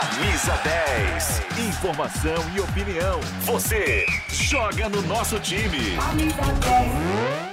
Camisa 10. Informação e opinião. Você joga no nosso time. Camisa 10.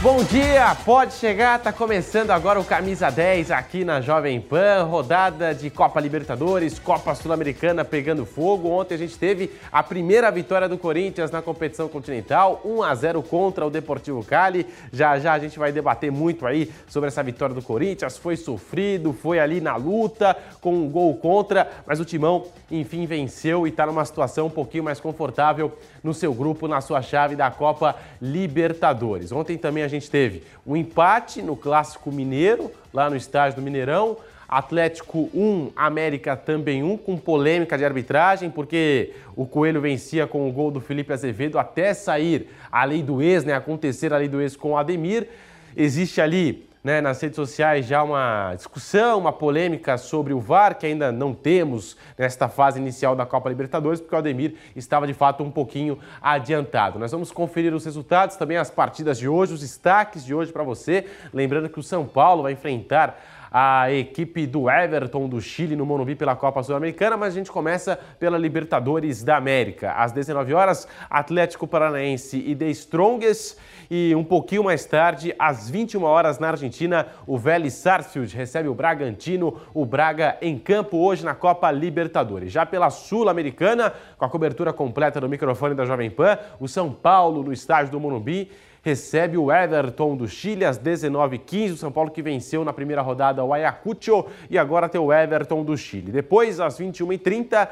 Bom dia, pode chegar, tá começando agora o Camisa 10 aqui na Jovem Pan, rodada de Copa Libertadores, Copa Sul-Americana pegando fogo. Ontem a gente teve a primeira vitória do Corinthians na competição continental, 1 a 0 contra o Deportivo Cali. Já já a gente vai debater muito aí sobre essa vitória do Corinthians. Foi sofrido, foi ali na luta com um gol contra, mas o Timão enfim venceu e está numa situação um pouquinho mais confortável no seu grupo, na sua chave da Copa Libertadores. Ontem também a gente teve o empate no Clássico Mineiro, lá no estádio do Mineirão. Atlético 1, América também 1, com polêmica de arbitragem, porque o Coelho vencia com o gol do Felipe Azevedo até sair a lei do ex, né, acontecer a lei do ex com o Ademir. Existe ali né, nas redes sociais já uma discussão, uma polêmica sobre o VAR, que ainda não temos nesta fase inicial da Copa Libertadores, porque o Ademir estava de fato um pouquinho adiantado. Nós vamos conferir os resultados, também as partidas de hoje, os destaques de hoje para você. Lembrando que o São Paulo vai enfrentar a equipe do Everton do Chile no Morumbi pela Copa Sul-Americana, mas a gente começa pela Libertadores da América. Às 19 horas, Atlético Paranaense e The Strongest e um pouquinho mais tarde, às 21 horas na Argentina, o Vélez Sarsfield recebe o Bragantino, o Braga em campo hoje na Copa Libertadores. Já pela Sul-Americana, com a cobertura completa do microfone da Jovem Pan, o São Paulo no estádio do Morumbi recebe o Everton do Chile às 19h15. O São Paulo que venceu na primeira rodada o Ayacucho e agora tem o Everton do Chile. Depois, às 21h30,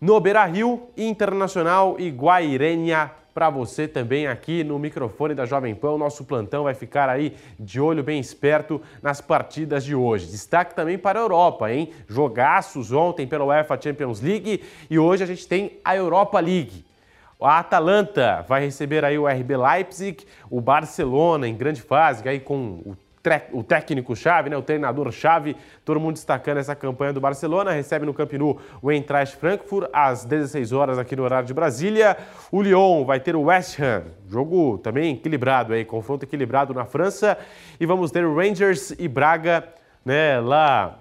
no Beira Rio, Internacional e Guairenha para você também aqui no microfone da Jovem Pan. O nosso plantão vai ficar aí de olho bem esperto nas partidas de hoje. Destaque também para a Europa, hein? Jogaços ontem pela UEFA Champions League e hoje a gente tem a Europa League. A Atalanta vai receber aí o RB Leipzig, o Barcelona em grande fase, aí com o o técnico-chave, né, o treinador-chave, todo mundo destacando essa campanha do Barcelona, recebe no Camp Nou o Eintracht Frankfurt às 16 horas aqui no horário de Brasília. O Lyon vai ter o West Ham, jogo também equilibrado aí, confronto equilibrado na França. E vamos ter o Rangers e Braga, né, lá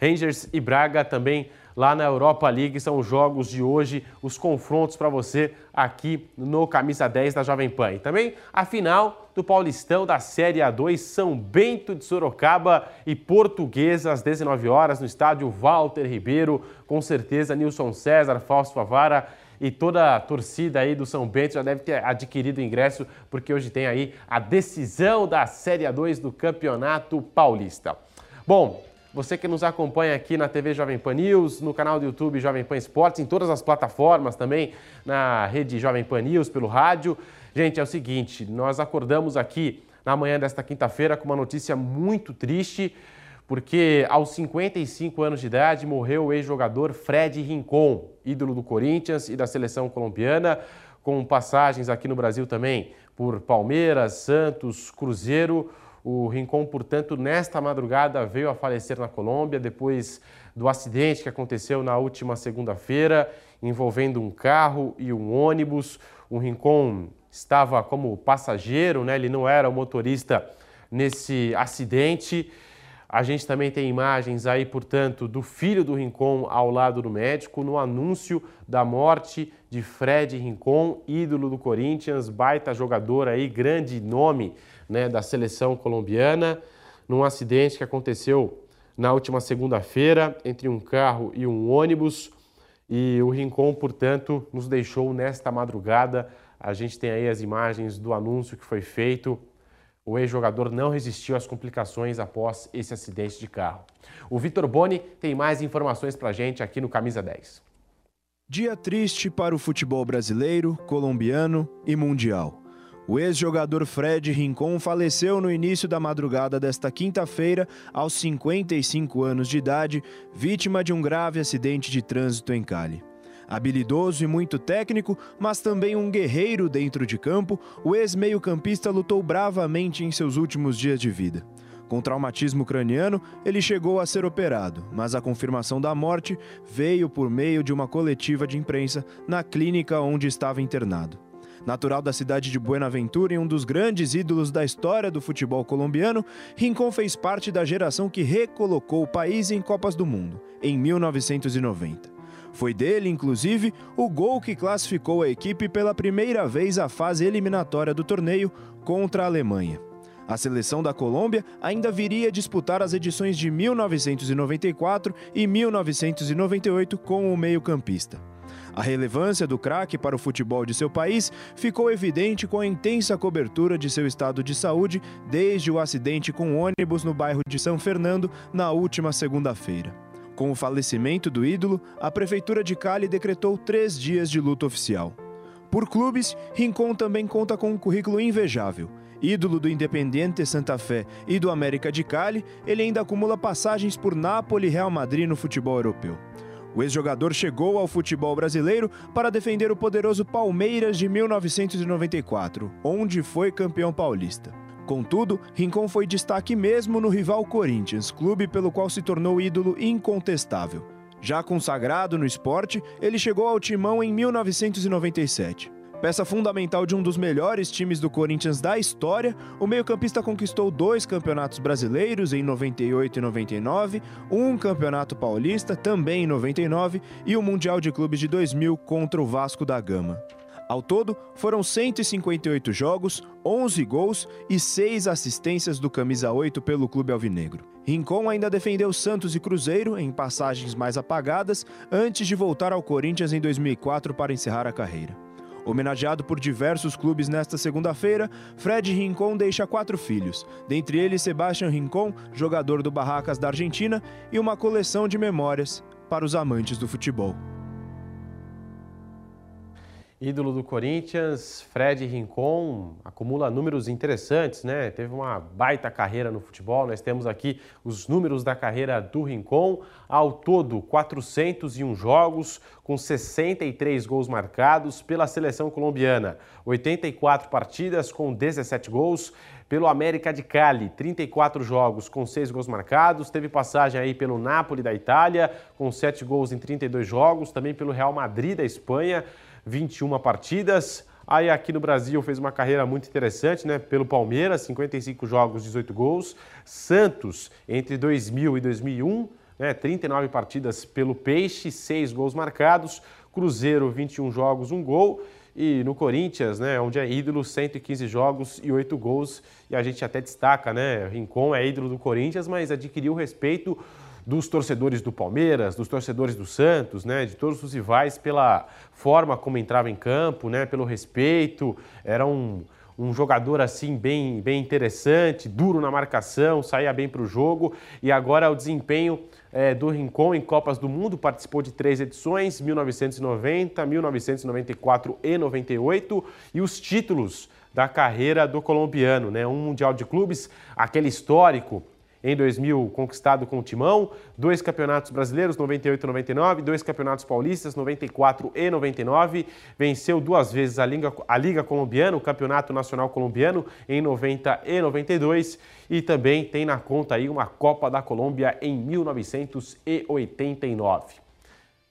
Rangers e Braga também lá na Europa League. São os jogos de hoje, os confrontos para você aqui no Camisa 10 da Jovem Pan. E também a final do Paulistão da Série A2, São Bento de Sorocaba e Portuguesa, às 19 horas, no estádio Walter Ribeiro. Com certeza, Nilson César, Fausto Favara e toda a torcida aí do São Bento já deve ter adquirido ingresso, porque hoje tem aí a decisão da Série A2 do Campeonato Paulista. Bom, você que nos acompanha aqui na TV Jovem Pan News, no canal do YouTube Jovem Pan Esportes, em todas as plataformas também, na rede Jovem Pan News, pelo rádio. Gente, é o seguinte, nós acordamos aqui na manhã desta quinta-feira com uma notícia muito triste, porque aos 55 anos de idade morreu o ex-jogador Fred Rincon, ídolo do Corinthians e da seleção colombiana, com passagens aqui no Brasil também por Palmeiras, Santos, Cruzeiro. O Rincon, portanto, nesta madrugada veio a falecer na Colômbia depois do acidente que aconteceu na última segunda-feira, envolvendo um carro e um ônibus. O Rincon estava como passageiro, né? ele não era o motorista nesse acidente. A gente também tem imagens aí, portanto, do filho do Rincon ao lado do médico no anúncio da morte de Fred Rincon, ídolo do Corinthians, baita jogador aí, grande nome né, da seleção colombiana, num acidente que aconteceu na última segunda-feira entre um carro e um ônibus. E o Rincon, portanto, nos deixou nesta madrugada. A gente tem aí as imagens do anúncio que foi feito. O ex-jogador não resistiu às complicações após esse acidente de carro. O Vitor Boni tem mais informações para a gente aqui no Camisa 10. Dia triste para o futebol brasileiro, colombiano e mundial. O ex-jogador Fred Rincon faleceu no início da madrugada desta quinta-feira, aos 55 anos de idade, vítima de um grave acidente de trânsito em Cali. Habilidoso e muito técnico, mas também um guerreiro dentro de campo, o ex-meio-campista lutou bravamente em seus últimos dias de vida. Com traumatismo craniano, ele chegou a ser operado, mas a confirmação da morte veio por meio de uma coletiva de imprensa na clínica onde estava internado. Natural da cidade de Buenaventura e um dos grandes ídolos da história do futebol colombiano, Rincon fez parte da geração que recolocou o país em Copas do Mundo, em 1990. Foi dele, inclusive, o gol que classificou a equipe pela primeira vez à fase eliminatória do torneio contra a Alemanha. A seleção da Colômbia ainda viria disputar as edições de 1994 e 1998 com o meio-campista. A relevância do craque para o futebol de seu país ficou evidente com a intensa cobertura de seu estado de saúde desde o acidente com ônibus no bairro de São Fernando na última segunda-feira. Com o falecimento do ídolo, a Prefeitura de Cali decretou três dias de luto oficial. Por clubes, Rincon também conta com um currículo invejável. Ídolo do Independiente Santa Fé e do América de Cali, ele ainda acumula passagens por Nápoles e Real Madrid no futebol europeu. O ex-jogador chegou ao futebol brasileiro para defender o poderoso Palmeiras de 1994, onde foi campeão paulista. Contudo, Rincon foi destaque mesmo no rival Corinthians, clube pelo qual se tornou ídolo incontestável. Já consagrado no esporte, ele chegou ao timão em 1997. Peça fundamental de um dos melhores times do Corinthians da história, o meio-campista conquistou dois campeonatos brasileiros em 98 e 99, um campeonato paulista também em 99 e o Mundial de Clubes de 2000 contra o Vasco da Gama. Ao todo, foram 158 jogos, 11 gols e 6 assistências do camisa 8 pelo clube alvinegro. Rincon ainda defendeu Santos e Cruzeiro em passagens mais apagadas antes de voltar ao Corinthians em 2004 para encerrar a carreira. Homenageado por diversos clubes nesta segunda-feira, Fred Rincon deixa quatro filhos, dentre eles Sebastian Rincon, jogador do Barracas da Argentina, e uma coleção de memórias para os amantes do futebol. Ídolo do Corinthians, Fred Rincon, acumula números interessantes, né? Teve uma baita carreira no futebol. Nós temos aqui os números da carreira do Rincon. Ao todo, 401 jogos, com 63 gols marcados pela seleção colombiana. 84 partidas com 17 gols. Pelo América de Cali, 34 jogos com 6 gols marcados. Teve passagem aí pelo Napoli da Itália, com 7 gols em 32 jogos. Também pelo Real Madrid da Espanha 21 partidas. Aí aqui no Brasil fez uma carreira muito interessante, né? Pelo Palmeiras, 55 jogos, 18 gols. Santos, entre 2000 e 2001, né? 39 partidas pelo Peixe, 6 gols marcados. Cruzeiro, 21 jogos, 1 gol. E no Corinthians, né, onde é ídolo, 115 jogos e 8 gols. E a gente até destaca, né? Rincon é ídolo do Corinthians, mas adquiriu respeito dos torcedores do Palmeiras, dos torcedores do Santos, né, de todos os rivais pela forma como entrava em campo, né, pelo respeito. Era um, um jogador assim bem, bem interessante, duro na marcação, saía bem para o jogo e agora o desempenho é, do Rincon em Copas do Mundo participou de três edições, 1990, 1994 e 98 e os títulos da carreira do colombiano, né, um mundial de clubes, aquele histórico em 2000 conquistado com o Timão, dois campeonatos brasileiros, 98 e 99, dois campeonatos paulistas, 94 e 99, venceu duas vezes a Liga, a Liga Colombiana, o Campeonato Nacional Colombiano, em 90 e 92, e também tem na conta aí uma Copa da Colômbia em 1989.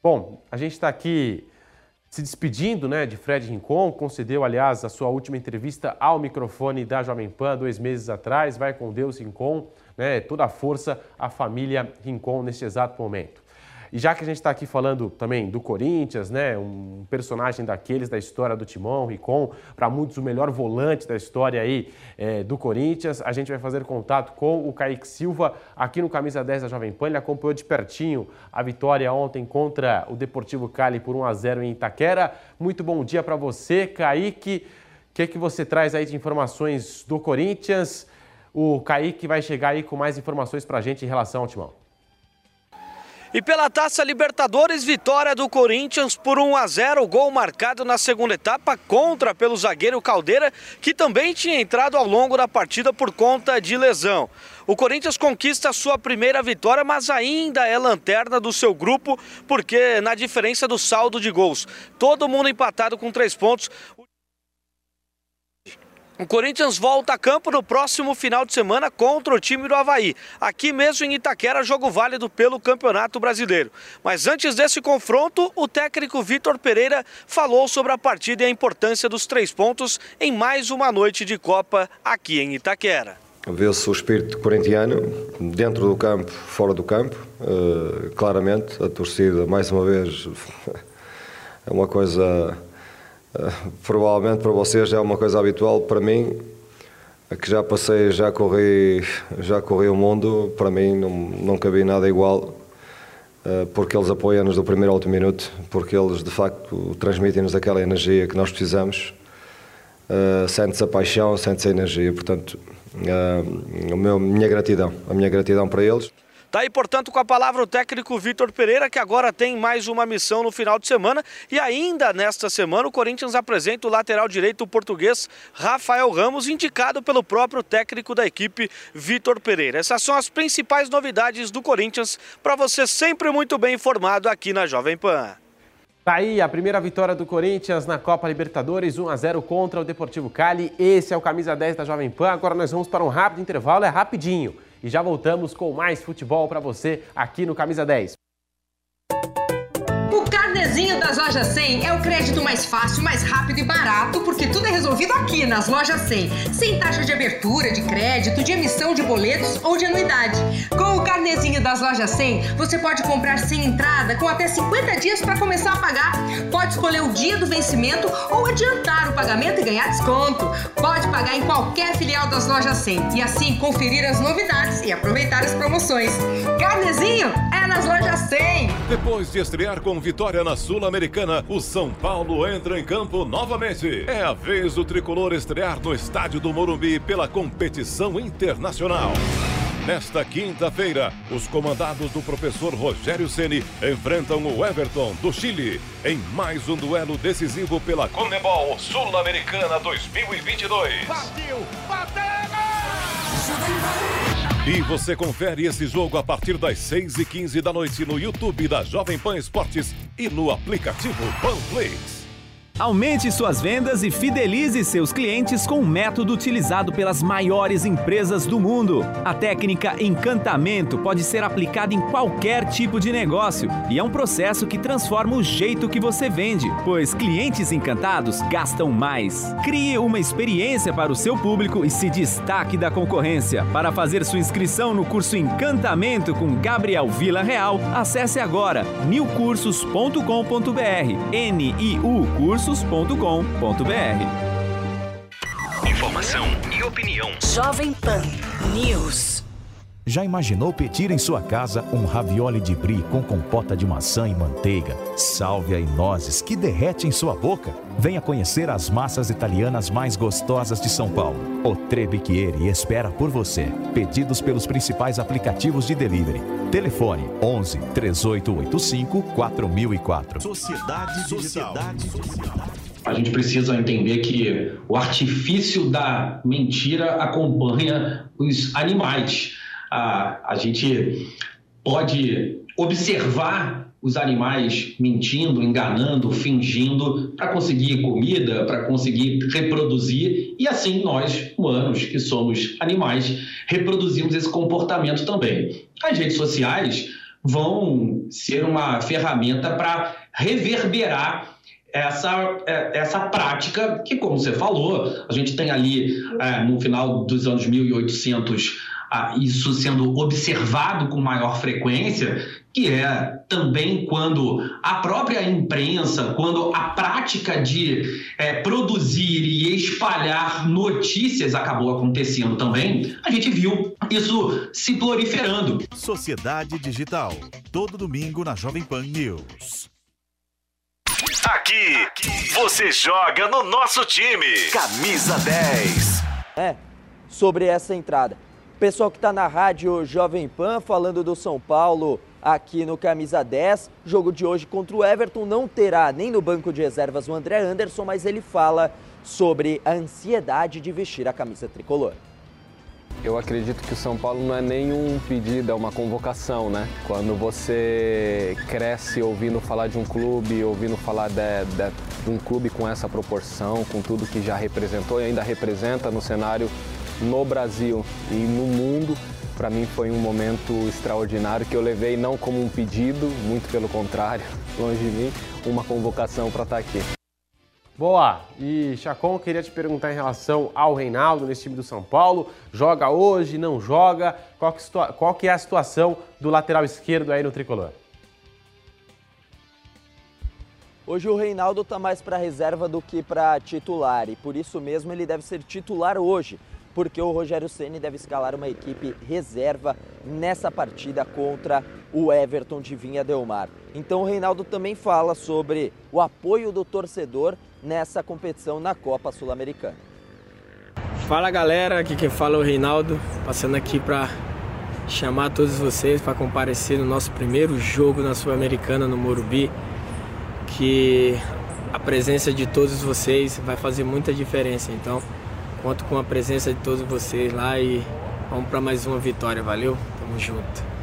Bom, a gente está aqui se despedindo né, de Fred Rincon, concedeu, aliás, a sua última entrevista ao microfone da Jovem Pan dois meses atrás. Vai com Deus, Rincon né, toda a força à família Rincon neste exato momento. E já que a gente está aqui falando também do Corinthians, né, um personagem daqueles da história do Timão, Rincon, para muitos o melhor volante da história aí é, do Corinthians, a gente vai fazer contato com o Kaique Silva aqui no Camisa 10 da Jovem Pan. Ele acompanhou de pertinho a vitória ontem contra o Deportivo Cali por 1 a 0 em Itaquera. Muito bom dia para você, Kaique. O que, que você traz aí de informações do Corinthians? O Kaique vai chegar aí com mais informações para a gente em relação ao Timão. E pela Taça Libertadores, vitória do Corinthians por 1 a 0, gol marcado na segunda etapa contra pelo zagueiro Caldeira, que também tinha entrado ao longo da partida por conta de lesão. O Corinthians conquista a sua primeira vitória, mas ainda é lanterna do seu grupo, porque na diferença do saldo de gols, todo mundo empatado com três pontos. O Corinthians volta a campo no próximo final de semana contra o time do Havaí. Aqui mesmo em Itaquera, jogo válido pelo Campeonato Brasileiro. Mas antes desse confronto, o técnico Vitor Pereira falou sobre a partida e a importância dos três pontos em mais uma noite de Copa aqui em Itaquera. Vê-se o espírito corintiano dentro do campo, fora do campo. Uh, claramente, a torcida, mais uma vez, é uma coisa provavelmente para vocês é uma coisa habitual, para mim, que já passei, já corri, já corri o mundo, para mim não, nunca vi nada igual, uh, porque eles apoiam-nos do primeiro ao último minuto, porque eles de facto transmitem-nos aquela energia que nós precisamos, uh, sente-se a paixão, sente-se a energia, portanto, a minha gratidão, a minha gratidão para eles. Tá aí, portanto, com a palavra o técnico Vitor Pereira, que agora tem mais uma missão no final de semana. E ainda nesta semana, o Corinthians apresenta o lateral direito português Rafael Ramos, indicado pelo próprio técnico da equipe, Vitor Pereira. Essas são as principais novidades do Corinthians, para você sempre muito bem informado aqui na Jovem Pan. Tá aí a primeira vitória do Corinthians na Copa Libertadores, 1 a 0 contra o Deportivo Cali. Esse é o camisa 10 da Jovem Pan. Agora nós vamos para um rápido intervalo, é rapidinho e já voltamos com mais futebol para você aqui no Camisa 10. Carnezinho das Lojas 100 é o crédito mais fácil, mais rápido e barato, porque tudo é resolvido aqui nas Lojas 100. Sem taxa de abertura, de crédito, de emissão de boletos ou de anuidade. Com o Carnezinho das Lojas 100, você pode comprar sem entrada com até 50 dias para começar a pagar. Pode escolher o dia do vencimento ou adiantar o pagamento e ganhar desconto. Pode pagar em qualquer filial das Lojas 100 e assim conferir as novidades e aproveitar as promoções. Carnezinho nas Lojas 100. Depois de estrear com vitória na Sul-Americana, o São Paulo entra em campo novamente. É a vez do tricolor estrear no estádio do Morumbi pela competição internacional. Nesta quinta-feira, os comandados do professor Rogério Ceni enfrentam o Everton do Chile em mais um duelo decisivo pela Conebol Sul-Americana 2022. Partiu! Bateu! E você confere esse jogo a partir das 6h15 da noite no YouTube da Jovem Pan Esportes e no aplicativo Panflix. Aumente suas vendas e fidelize seus clientes com um método utilizado pelas maiores empresas do mundo. A técnica encantamento pode ser aplicada em qualquer tipo de negócio e é um processo que transforma o jeito que você vende, pois clientes encantados gastam mais. Crie uma experiência para o seu público e se destaque da concorrência. Para fazer sua inscrição no curso Encantamento com Gabriel Vila Real, acesse agora newcursos.com.br. N-I-U Cursos cursos.com.br. Informação e opinião. Jovem Pan News. Já imaginou pedir em sua casa um ravioli de brie com compota de maçã e manteiga, sálvia e nozes que derrete em sua boca? Venha conhecer as massas italianas mais gostosas de São Paulo. O Trebiquieri espera por você. Pedidos pelos principais aplicativos de delivery. Telefone 11 3885 4004. Sociedade Sociedade. A gente precisa entender que o artifício da mentira acompanha os animais. A, a gente pode observar os animais mentindo, enganando, fingindo para conseguir comida, para conseguir reproduzir, e assim nós, humanos, que somos animais, reproduzimos esse comportamento também. As redes sociais vão ser uma ferramenta para reverberar essa, é, essa prática que, como você falou, a gente tem ali é, no final dos anos 1800 isso sendo observado com maior frequência, que é também quando a própria imprensa, quando a prática de é, produzir e espalhar notícias acabou acontecendo também, a gente viu isso se proliferando. Sociedade Digital, todo domingo na Jovem Pan News. Aqui, aqui, você joga no nosso time. Camisa 10. É, sobre essa entrada. Pessoal que está na rádio Jovem Pan falando do São Paulo aqui no Camisa 10. Jogo de hoje contra o Everton não terá nem no banco de reservas o André Anderson, mas ele fala sobre a ansiedade de vestir a camisa tricolor. Eu acredito que o São Paulo não é nenhum pedido, é uma convocação, né? Quando você cresce ouvindo falar de um clube, ouvindo falar de, de de um clube com essa proporção, com tudo que já representou e ainda representa no cenário no Brasil e no mundo, para mim foi um momento extraordinário que eu levei não como um pedido, muito pelo contrário, longe de mim, uma convocação para estar tá aqui. Boa! E Chacon, queria te perguntar em relação ao Reinaldo nesse time do São Paulo. Joga hoje, não joga? Qual que, qual que é a situação do lateral esquerdo aí no tricolor? Hoje o Reinaldo está mais para reserva do que para titular e por isso mesmo ele deve ser titular hoje, porque o Rogério Ceni deve escalar uma equipe reserva nessa partida contra o Everton de Vinha Delmar. Então o Reinaldo também fala sobre o apoio do torcedor nessa competição na Copa Sul-Americana. Fala galera, aqui quem fala é o Reinaldo, passando aqui para chamar todos vocês para comparecer no nosso primeiro jogo na Sul-Americana no Morumbi que a presença de todos vocês vai fazer muita diferença. Então, conto com a presença de todos vocês lá e vamos para mais uma vitória. Valeu? Tamo junto.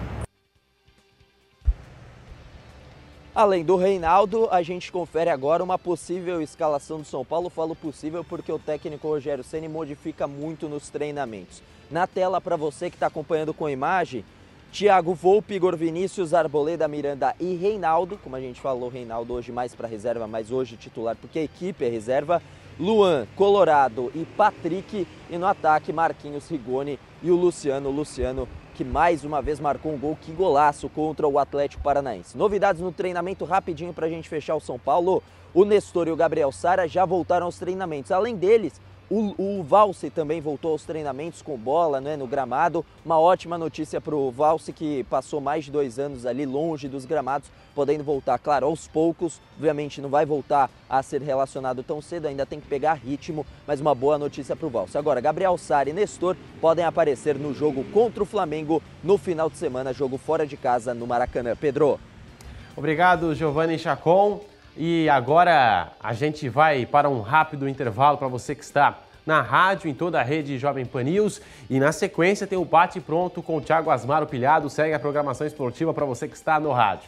Além do Reinaldo, a gente confere agora uma possível escalação do São Paulo. Falo possível porque o técnico Rogério Ceni modifica muito nos treinamentos. Na tela para você que está acompanhando com imagem, Thiago Volpe, Igor Vinícius, Arboleda, Miranda e Reinaldo. Como a gente falou, Reinaldo hoje mais para reserva, mas hoje titular, porque a equipe é reserva. Luan, Colorado e Patrick. E no ataque, Marquinhos Rigoni e o Luciano. Luciano que mais uma vez marcou um gol, que golaço contra o Atlético Paranaense. Novidades no treinamento rapidinho para a gente fechar o São Paulo. O Nestor e o Gabriel Sara já voltaram aos treinamentos. Além deles, o, o Valse também voltou aos treinamentos com bola né, no gramado. Uma ótima notícia para o Valse que passou mais de dois anos ali longe dos gramados, podendo voltar, claro, aos poucos. Obviamente não vai voltar a ser relacionado tão cedo, ainda tem que pegar ritmo, mas uma boa notícia para o Valse. Agora, Gabriel Sara e Nestor podem aparecer no jogo contra o Flamengo no final de semana, jogo fora de casa no Maracanã. Pedro. Obrigado, Giovanni Chacon. E agora a gente vai para um rápido intervalo para você que está na rádio, em toda a rede Jovem Pan News. E na sequência tem o bate pronto com o Thiago Asmaro Pilhado. Segue a programação esportiva para você que está no rádio.